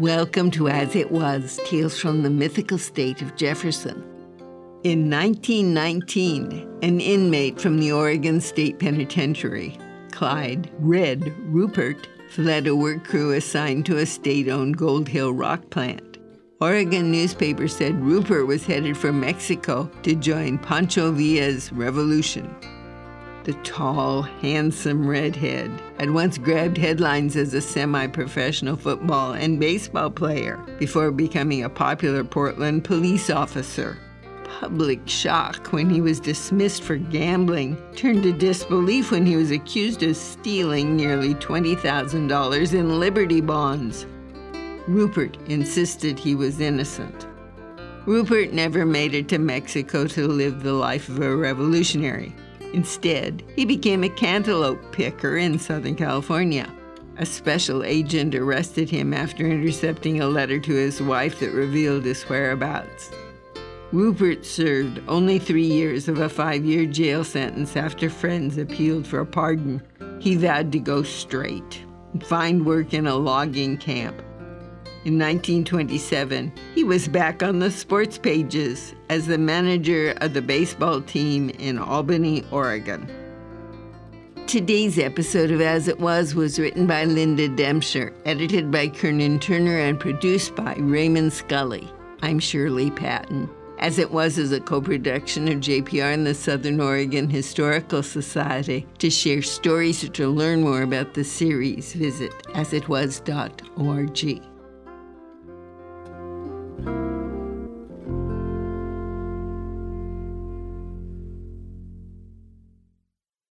Welcome to As It Was Tales from the Mythical State of Jefferson. In 1919, an inmate from the Oregon State Penitentiary, Clyde Red Rupert, fled a work crew assigned to a state owned Gold Hill rock plant. Oregon newspaper said Rupert was headed for Mexico to join Pancho Villa's revolution. The tall, handsome redhead had once grabbed headlines as a semi professional football and baseball player before becoming a popular Portland police officer. Public shock when he was dismissed for gambling turned to disbelief when he was accused of stealing nearly $20,000 in Liberty bonds. Rupert insisted he was innocent. Rupert never made it to Mexico to live the life of a revolutionary. Instead, he became a cantaloupe picker in Southern California. A special agent arrested him after intercepting a letter to his wife that revealed his whereabouts. Rupert served only three years of a five year jail sentence after friends appealed for a pardon. He vowed to go straight find work in a logging camp. In 1927, he was back on the sports pages as the manager of the baseball team in Albany, Oregon. Today's episode of As It Was was written by Linda Dempster, edited by Kernan Turner, and produced by Raymond Scully. I'm Shirley Patton. As It Was is a co production of JPR and the Southern Oregon Historical Society. To share stories or to learn more about the series, visit asitwas.org. Bye.